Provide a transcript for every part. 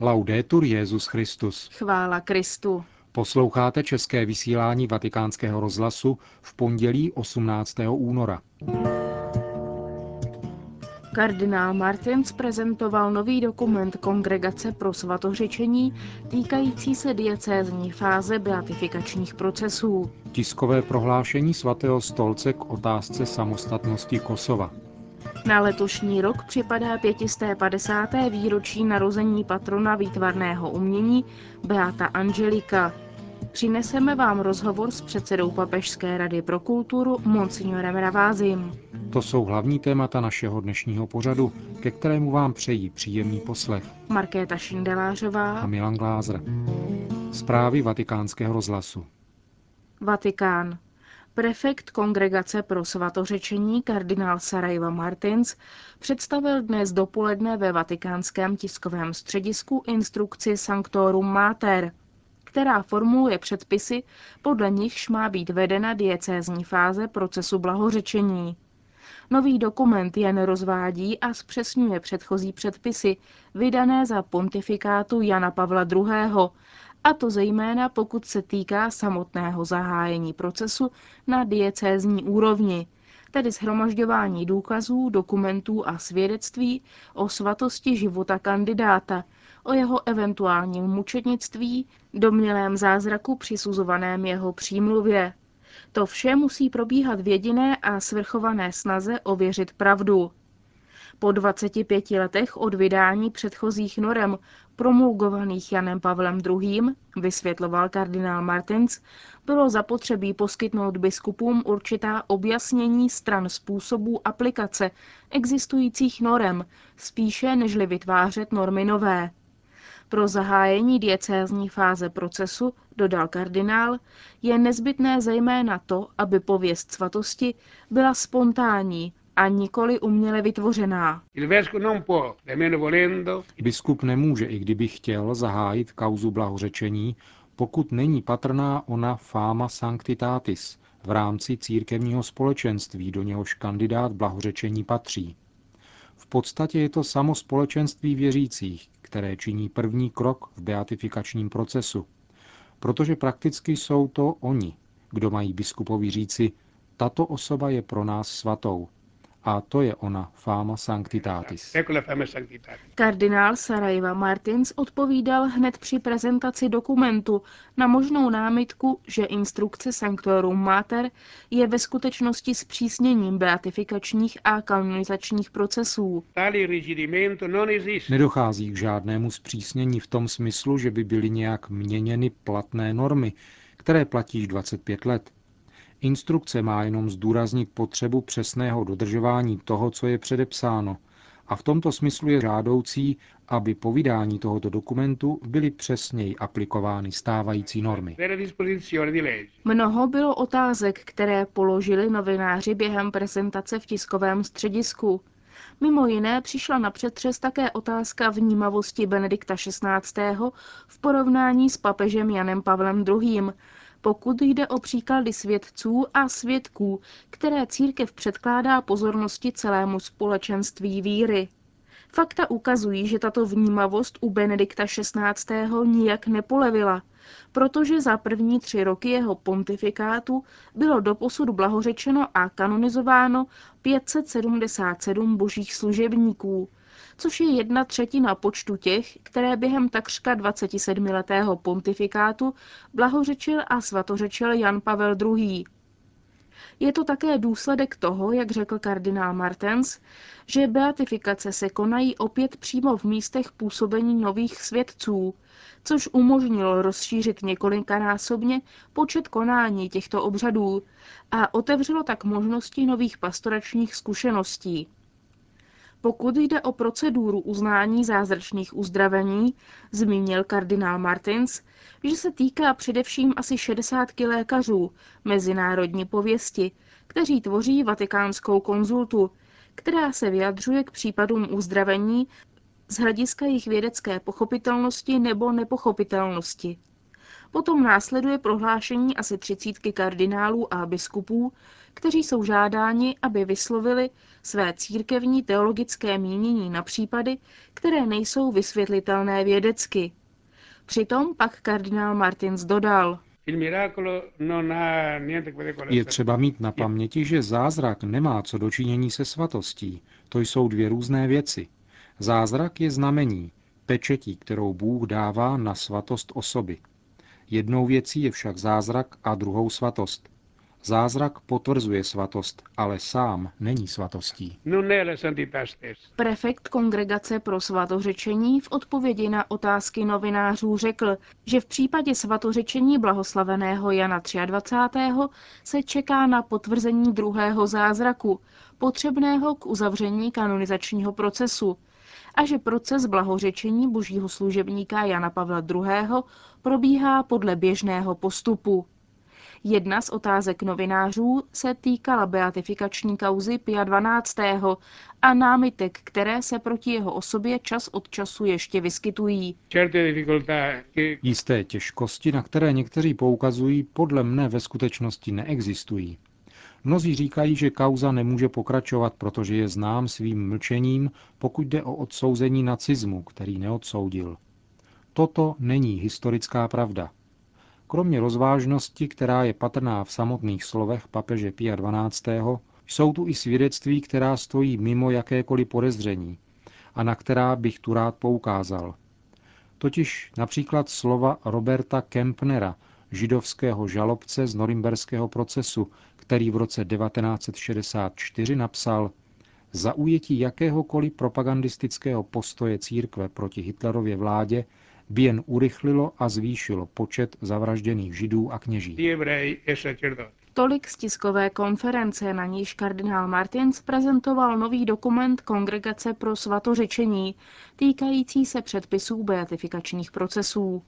Laudetur Jezus Christus. Chvála Kristu. Posloucháte české vysílání Vatikánského rozhlasu v pondělí 18. února. Kardinál Martins prezentoval nový dokument Kongregace pro svatořečení týkající se diecézní fáze beatifikačních procesů. Tiskové prohlášení svatého stolce k otázce samostatnosti Kosova. Na letošní rok připadá 550. výročí narození patrona výtvarného umění Beata Angelika. Přineseme vám rozhovor s předsedou Papežské rady pro kulturu Monsignorem Ravázim. To jsou hlavní témata našeho dnešního pořadu, ke kterému vám přejí příjemný poslech. Markéta Šindelářová a Milan Glázer. Zprávy vatikánského rozhlasu. Vatikán. Prefekt Kongregace pro svatořečení kardinál Sarajeva Martins představil dnes dopoledne ve vatikánském tiskovém středisku instrukci Sanctorum Mater, která formuluje předpisy, podle nichž má být vedena diecézní fáze procesu blahořečení. Nový dokument jen rozvádí a zpřesňuje předchozí předpisy, vydané za pontifikátu Jana Pavla II., a to zejména pokud se týká samotného zahájení procesu na diecézní úrovni, tedy shromažďování důkazů, dokumentů a svědectví o svatosti života kandidáta, o jeho eventuálním mučednictví, domnělém zázraku přisuzovaném jeho přímluvě. To vše musí probíhat v jediné a svrchované snaze ověřit pravdu. Po 25 letech od vydání předchozích norem promulgovaných Janem Pavlem II., vysvětloval kardinál Martins, bylo zapotřebí poskytnout biskupům určitá objasnění stran způsobů aplikace existujících norem, spíše nežli vytvářet normy nové. Pro zahájení diecézní fáze procesu, dodal kardinál, je nezbytné zejména to, aby pověst svatosti byla spontánní, a nikoli uměle vytvořená. Biskup nemůže, i kdyby chtěl, zahájit kauzu blahořečení, pokud není patrná ona fama sanctitatis v rámci církevního společenství, do něhož kandidát blahořečení patří. V podstatě je to samo společenství věřících, které činí první krok v beatifikačním procesu, protože prakticky jsou to oni, kdo mají biskupovi říci, tato osoba je pro nás svatou, a to je ona, fama sanctitatis. Kardinál Sarajeva Martins odpovídal hned při prezentaci dokumentu na možnou námitku, že instrukce Sanctorum Mater je ve skutečnosti zpřísněním beatifikačních a kanonizačních procesů. Nedochází k žádnému zpřísnění v tom smyslu, že by byly nějak měněny platné normy, které platí 25 let. Instrukce má jenom zdůraznit potřebu přesného dodržování toho, co je předepsáno, a v tomto smyslu je žádoucí, aby po vydání tohoto dokumentu byly přesněji aplikovány stávající normy. Mnoho bylo otázek, které položili novináři během prezentace v tiskovém středisku. Mimo jiné přišla na přetřes také otázka vnímavosti Benedikta XVI. v porovnání s papežem Janem Pavlem II., pokud jde o příklady svědců a svědků, které církev předkládá pozornosti celému společenství víry. Fakta ukazují, že tato vnímavost u Benedikta XVI. nijak nepolevila, protože za první tři roky jeho pontifikátu bylo doposud blahořečeno a kanonizováno 577 božích služebníků, což je jedna třetina počtu těch, které během takřka 27-letého pontifikátu blahořečil a svatořečil Jan Pavel II. Je to také důsledek toho, jak řekl kardinál Martens, že beatifikace se konají opět přímo v místech působení nových svědců, což umožnilo rozšířit několikanásobně počet konání těchto obřadů a otevřelo tak možnosti nových pastoračních zkušeností. Pokud jde o proceduru uznání zázračných uzdravení, zmínil kardinál Martins, že se týká především asi 60 lékařů mezinárodní pověsti, kteří tvoří vatikánskou konzultu, která se vyjadřuje k případům uzdravení z hlediska jejich vědecké pochopitelnosti nebo nepochopitelnosti. Potom následuje prohlášení asi třicítky kardinálů a biskupů, kteří jsou žádáni, aby vyslovili své církevní teologické mínění na případy, které nejsou vysvětlitelné vědecky. Přitom pak kardinál Martins dodal. Je třeba mít na paměti, že zázrak nemá co dočinění se svatostí. To jsou dvě různé věci. Zázrak je znamení, pečetí, kterou Bůh dává na svatost osoby. Jednou věcí je však zázrak a druhou svatost. Zázrak potvrzuje svatost, ale sám není svatostí. Prefekt Kongregace pro svatořečení v odpovědi na otázky novinářů řekl, že v případě svatořečení blahoslaveného Jana 23. se čeká na potvrzení druhého zázraku, potřebného k uzavření kanonizačního procesu, a že proces blahořečení božího služebníka Jana Pavla II. probíhá podle běžného postupu. Jedna z otázek novinářů se týkala beatifikační kauzy Pia 12. a námitek, které se proti jeho osobě čas od času ještě vyskytují. Jisté těžkosti, na které někteří poukazují, podle mne ve skutečnosti neexistují. Mnozí říkají, že kauza nemůže pokračovat, protože je znám svým mlčením, pokud jde o odsouzení nacismu, který neodsoudil. Toto není historická pravda. Kromě rozvážnosti, která je patrná v samotných slovech papeže Pia XII., jsou tu i svědectví, která stojí mimo jakékoliv podezření a na která bych tu rád poukázal. Totiž například slova Roberta Kempnera, židovského žalobce z norimberského procesu, který v roce 1964 napsal Zaujetí jakéhokoliv propagandistického postoje církve proti Hitlerově vládě by jen urychlilo a zvýšilo počet zavražděných židů a kněží. Tolik z tiskové konference, na níž kardinál Martins prezentoval nový dokument Kongregace pro svatořečení, týkající se předpisů beatifikačních procesů.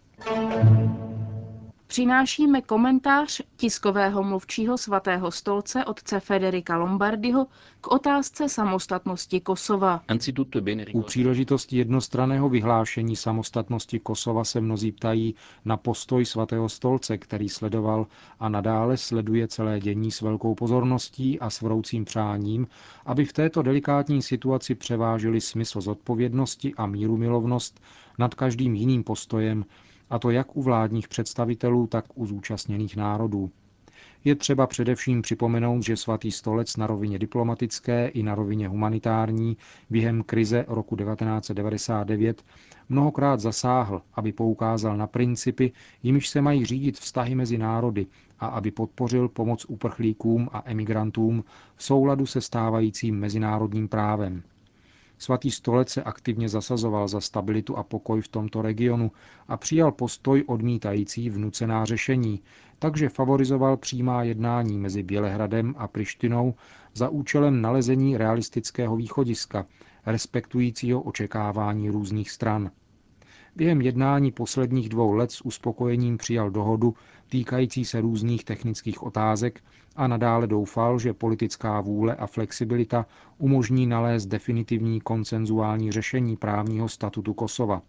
Přinášíme komentář tiskového mluvčího svatého stolce otce Federika Lombardiho k otázce samostatnosti Kosova. U příležitosti jednostraného vyhlášení samostatnosti Kosova se mnozí ptají na postoj svatého stolce, který sledoval a nadále sleduje celé dění s velkou pozorností a s vroucím přáním, aby v této delikátní situaci převážili smysl zodpovědnosti a míru milovnost nad každým jiným postojem, a to jak u vládních představitelů, tak u zúčastněných národů. Je třeba především připomenout, že svatý stolec na rovině diplomatické i na rovině humanitární během krize roku 1999 mnohokrát zasáhl, aby poukázal na principy, jimiž se mají řídit vztahy mezi národy a aby podpořil pomoc uprchlíkům a emigrantům v souladu se stávajícím mezinárodním právem. Svatý stolec se aktivně zasazoval za stabilitu a pokoj v tomto regionu a přijal postoj odmítající vnucená řešení, takže favorizoval přímá jednání mezi Bělehradem a Prištinou za účelem nalezení realistického východiska, respektujícího očekávání různých stran. Během jednání posledních dvou let s uspokojením přijal dohodu týkající se různých technických otázek a nadále doufal, že politická vůle a flexibilita umožní nalézt definitivní koncenzuální řešení právního statutu Kosova.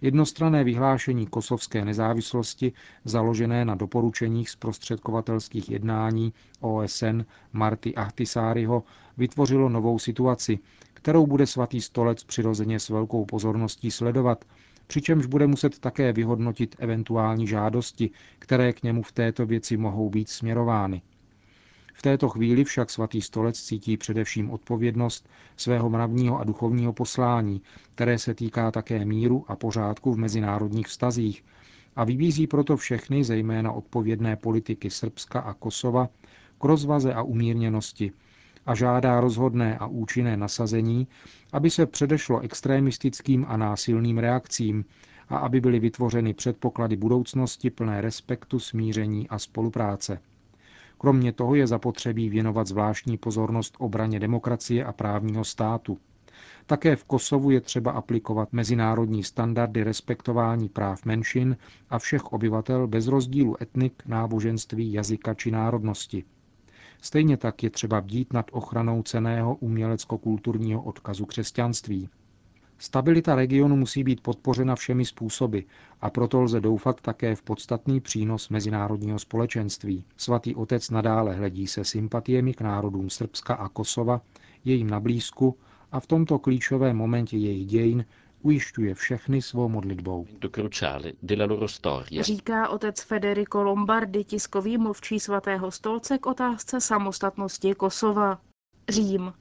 Jednostrané vyhlášení kosovské nezávislosti, založené na doporučeních zprostředkovatelských jednání OSN Marty Ahtisáriho, vytvořilo novou situaci, kterou bude svatý stolec přirozeně s velkou pozorností sledovat přičemž bude muset také vyhodnotit eventuální žádosti, které k němu v této věci mohou být směrovány. V této chvíli však svatý stolec cítí především odpovědnost svého mravního a duchovního poslání, které se týká také míru a pořádku v mezinárodních vztazích a vybízí proto všechny, zejména odpovědné politiky Srbska a Kosova, k rozvaze a umírněnosti, a žádá rozhodné a účinné nasazení, aby se předešlo extremistickým a násilným reakcím a aby byly vytvořeny předpoklady budoucnosti plné respektu, smíření a spolupráce. Kromě toho je zapotřebí věnovat zvláštní pozornost obraně demokracie a právního státu. Také v Kosovu je třeba aplikovat mezinárodní standardy respektování práv menšin a všech obyvatel bez rozdílu etnik, náboženství, jazyka či národnosti. Stejně tak je třeba bdít nad ochranou ceného umělecko-kulturního odkazu křesťanství. Stabilita regionu musí být podpořena všemi způsoby a proto lze doufat také v podstatný přínos mezinárodního společenství. Svatý otec nadále hledí se sympatiemi k národům Srbska a Kosova, je jim na blízku a v tomto klíčovém momentě jejich dějin ujišťuje všechny svou modlitbou. Říká otec Federico Lombardi, tiskový mluvčí svatého stolce k otázce samostatnosti Kosova. Řím.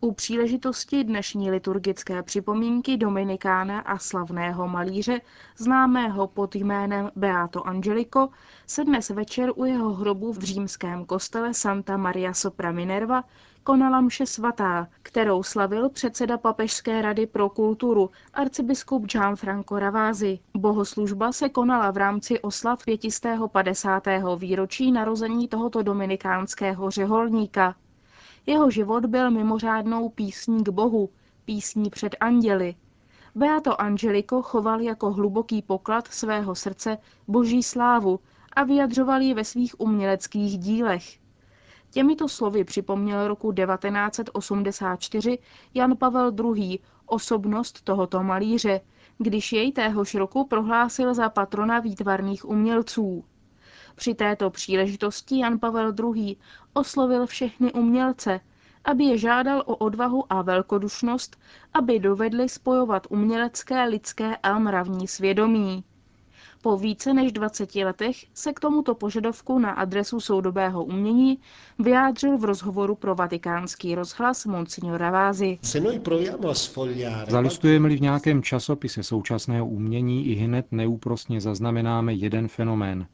U příležitosti dnešní liturgické připomínky Dominikána a slavného malíře, známého pod jménem Beato Angelico, se dnes večer u jeho hrobu v římském kostele Santa Maria Sopra Minerva konala mše svatá, kterou slavil předseda Papežské rady pro kulturu, arcibiskup Gianfranco Ravasi. Bohoslužba se konala v rámci oslav 550. výročí narození tohoto dominikánského řeholníka. Jeho život byl mimořádnou písní k Bohu, písní před anděli. Beato Angelico choval jako hluboký poklad svého srdce boží slávu a vyjadřoval ji ve svých uměleckých dílech. Těmito slovy připomněl roku 1984 Jan Pavel II. osobnost tohoto malíře, když jej téhož roku prohlásil za patrona výtvarných umělců. Při této příležitosti Jan Pavel II. oslovil všechny umělce, aby je žádal o odvahu a velkodušnost, aby dovedli spojovat umělecké, lidské a mravní svědomí. Po více než 20 letech se k tomuto požadavku na adresu soudobého umění vyjádřil v rozhovoru pro vatikánský rozhlas Monsignor Ravázi. Zalistujeme-li v nějakém časopise současného umění, i hned neúprosně zaznamenáme jeden fenomén.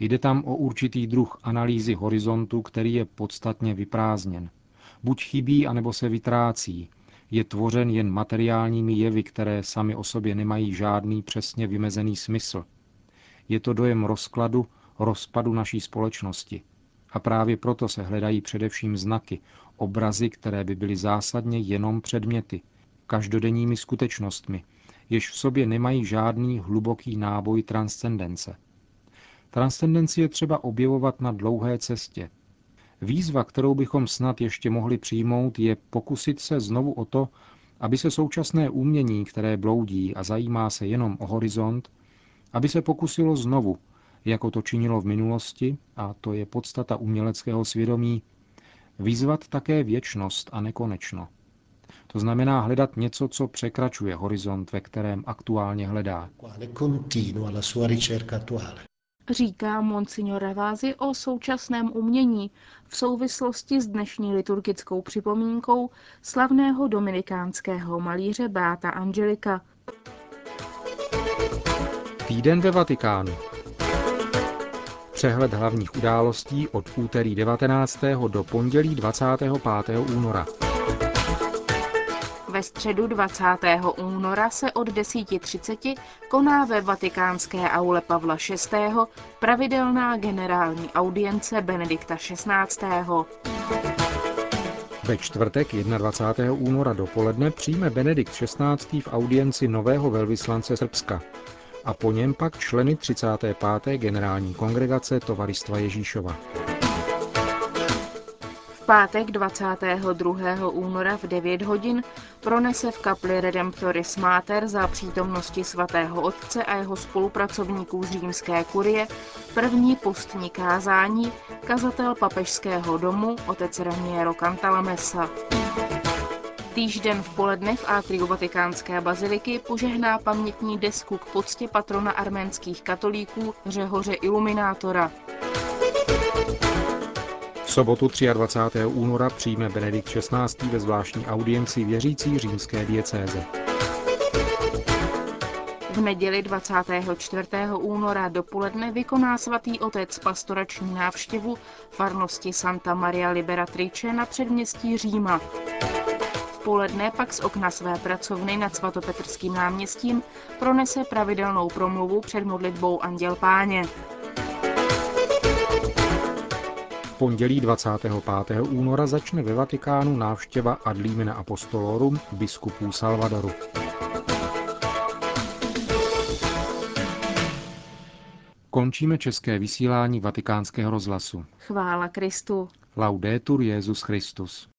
Jde tam o určitý druh analýzy horizontu, který je podstatně vyprázdněn. Buď chybí, anebo se vytrácí, je tvořen jen materiálními jevy, které sami o sobě nemají žádný přesně vymezený smysl. Je to dojem rozkladu, rozpadu naší společnosti. A právě proto se hledají především znaky, obrazy, které by byly zásadně jenom předměty, každodenními skutečnostmi, jež v sobě nemají žádný hluboký náboj transcendence. Transcendenci je třeba objevovat na dlouhé cestě, Výzva, kterou bychom snad ještě mohli přijmout, je pokusit se znovu o to, aby se současné umění, které bloudí a zajímá se jenom o horizont, aby se pokusilo znovu, jako to činilo v minulosti, a to je podstata uměleckého svědomí, vyzvat také věčnost a nekonečno. To znamená hledat něco, co překračuje horizont, ve kterém aktuálně hledá říká Monsignor Ravázi o současném umění v souvislosti s dnešní liturgickou připomínkou slavného dominikánského malíře Báta Angelika. Týden ve Vatikánu. Přehled hlavních událostí od úterý 19. do pondělí 25. února. Ve středu 20. února se od 10.30 koná ve vatikánské aule Pavla VI. pravidelná generální audience Benedikta XVI. Ve čtvrtek 21. února dopoledne přijme Benedikt XVI. v audienci nového velvyslance Srbska a po něm pak členy 35. generální kongregace Tovaristva Ježíšova pátek 22. února v 9 hodin pronese v kapli Redemptoris Mater za přítomnosti svatého otce a jeho spolupracovníků z římské kurie první postní kázání kazatel papežského domu otec Raniero Cantalamessa. Týžden v poledne v atriu vatikánské baziliky požehná pamětní desku k poctě patrona arménských katolíků Řehoře Iluminátora sobotu 23. února přijme Benedikt XVI. ve zvláštní audienci věřící římské diecéze. V neděli 24. února dopoledne vykoná svatý otec pastorační návštěvu farnosti Santa Maria Liberatrice na předměstí Říma. V poledne pak z okna své pracovny nad svatopetrským náměstím pronese pravidelnou promluvu před modlitbou Anděl Páně pondělí 25. února začne ve Vatikánu návštěva Adlimina Apostolorum biskupů Salvadoru. Končíme české vysílání vatikánského rozhlasu. Chvála Kristu. Laudetur Jezus Christus.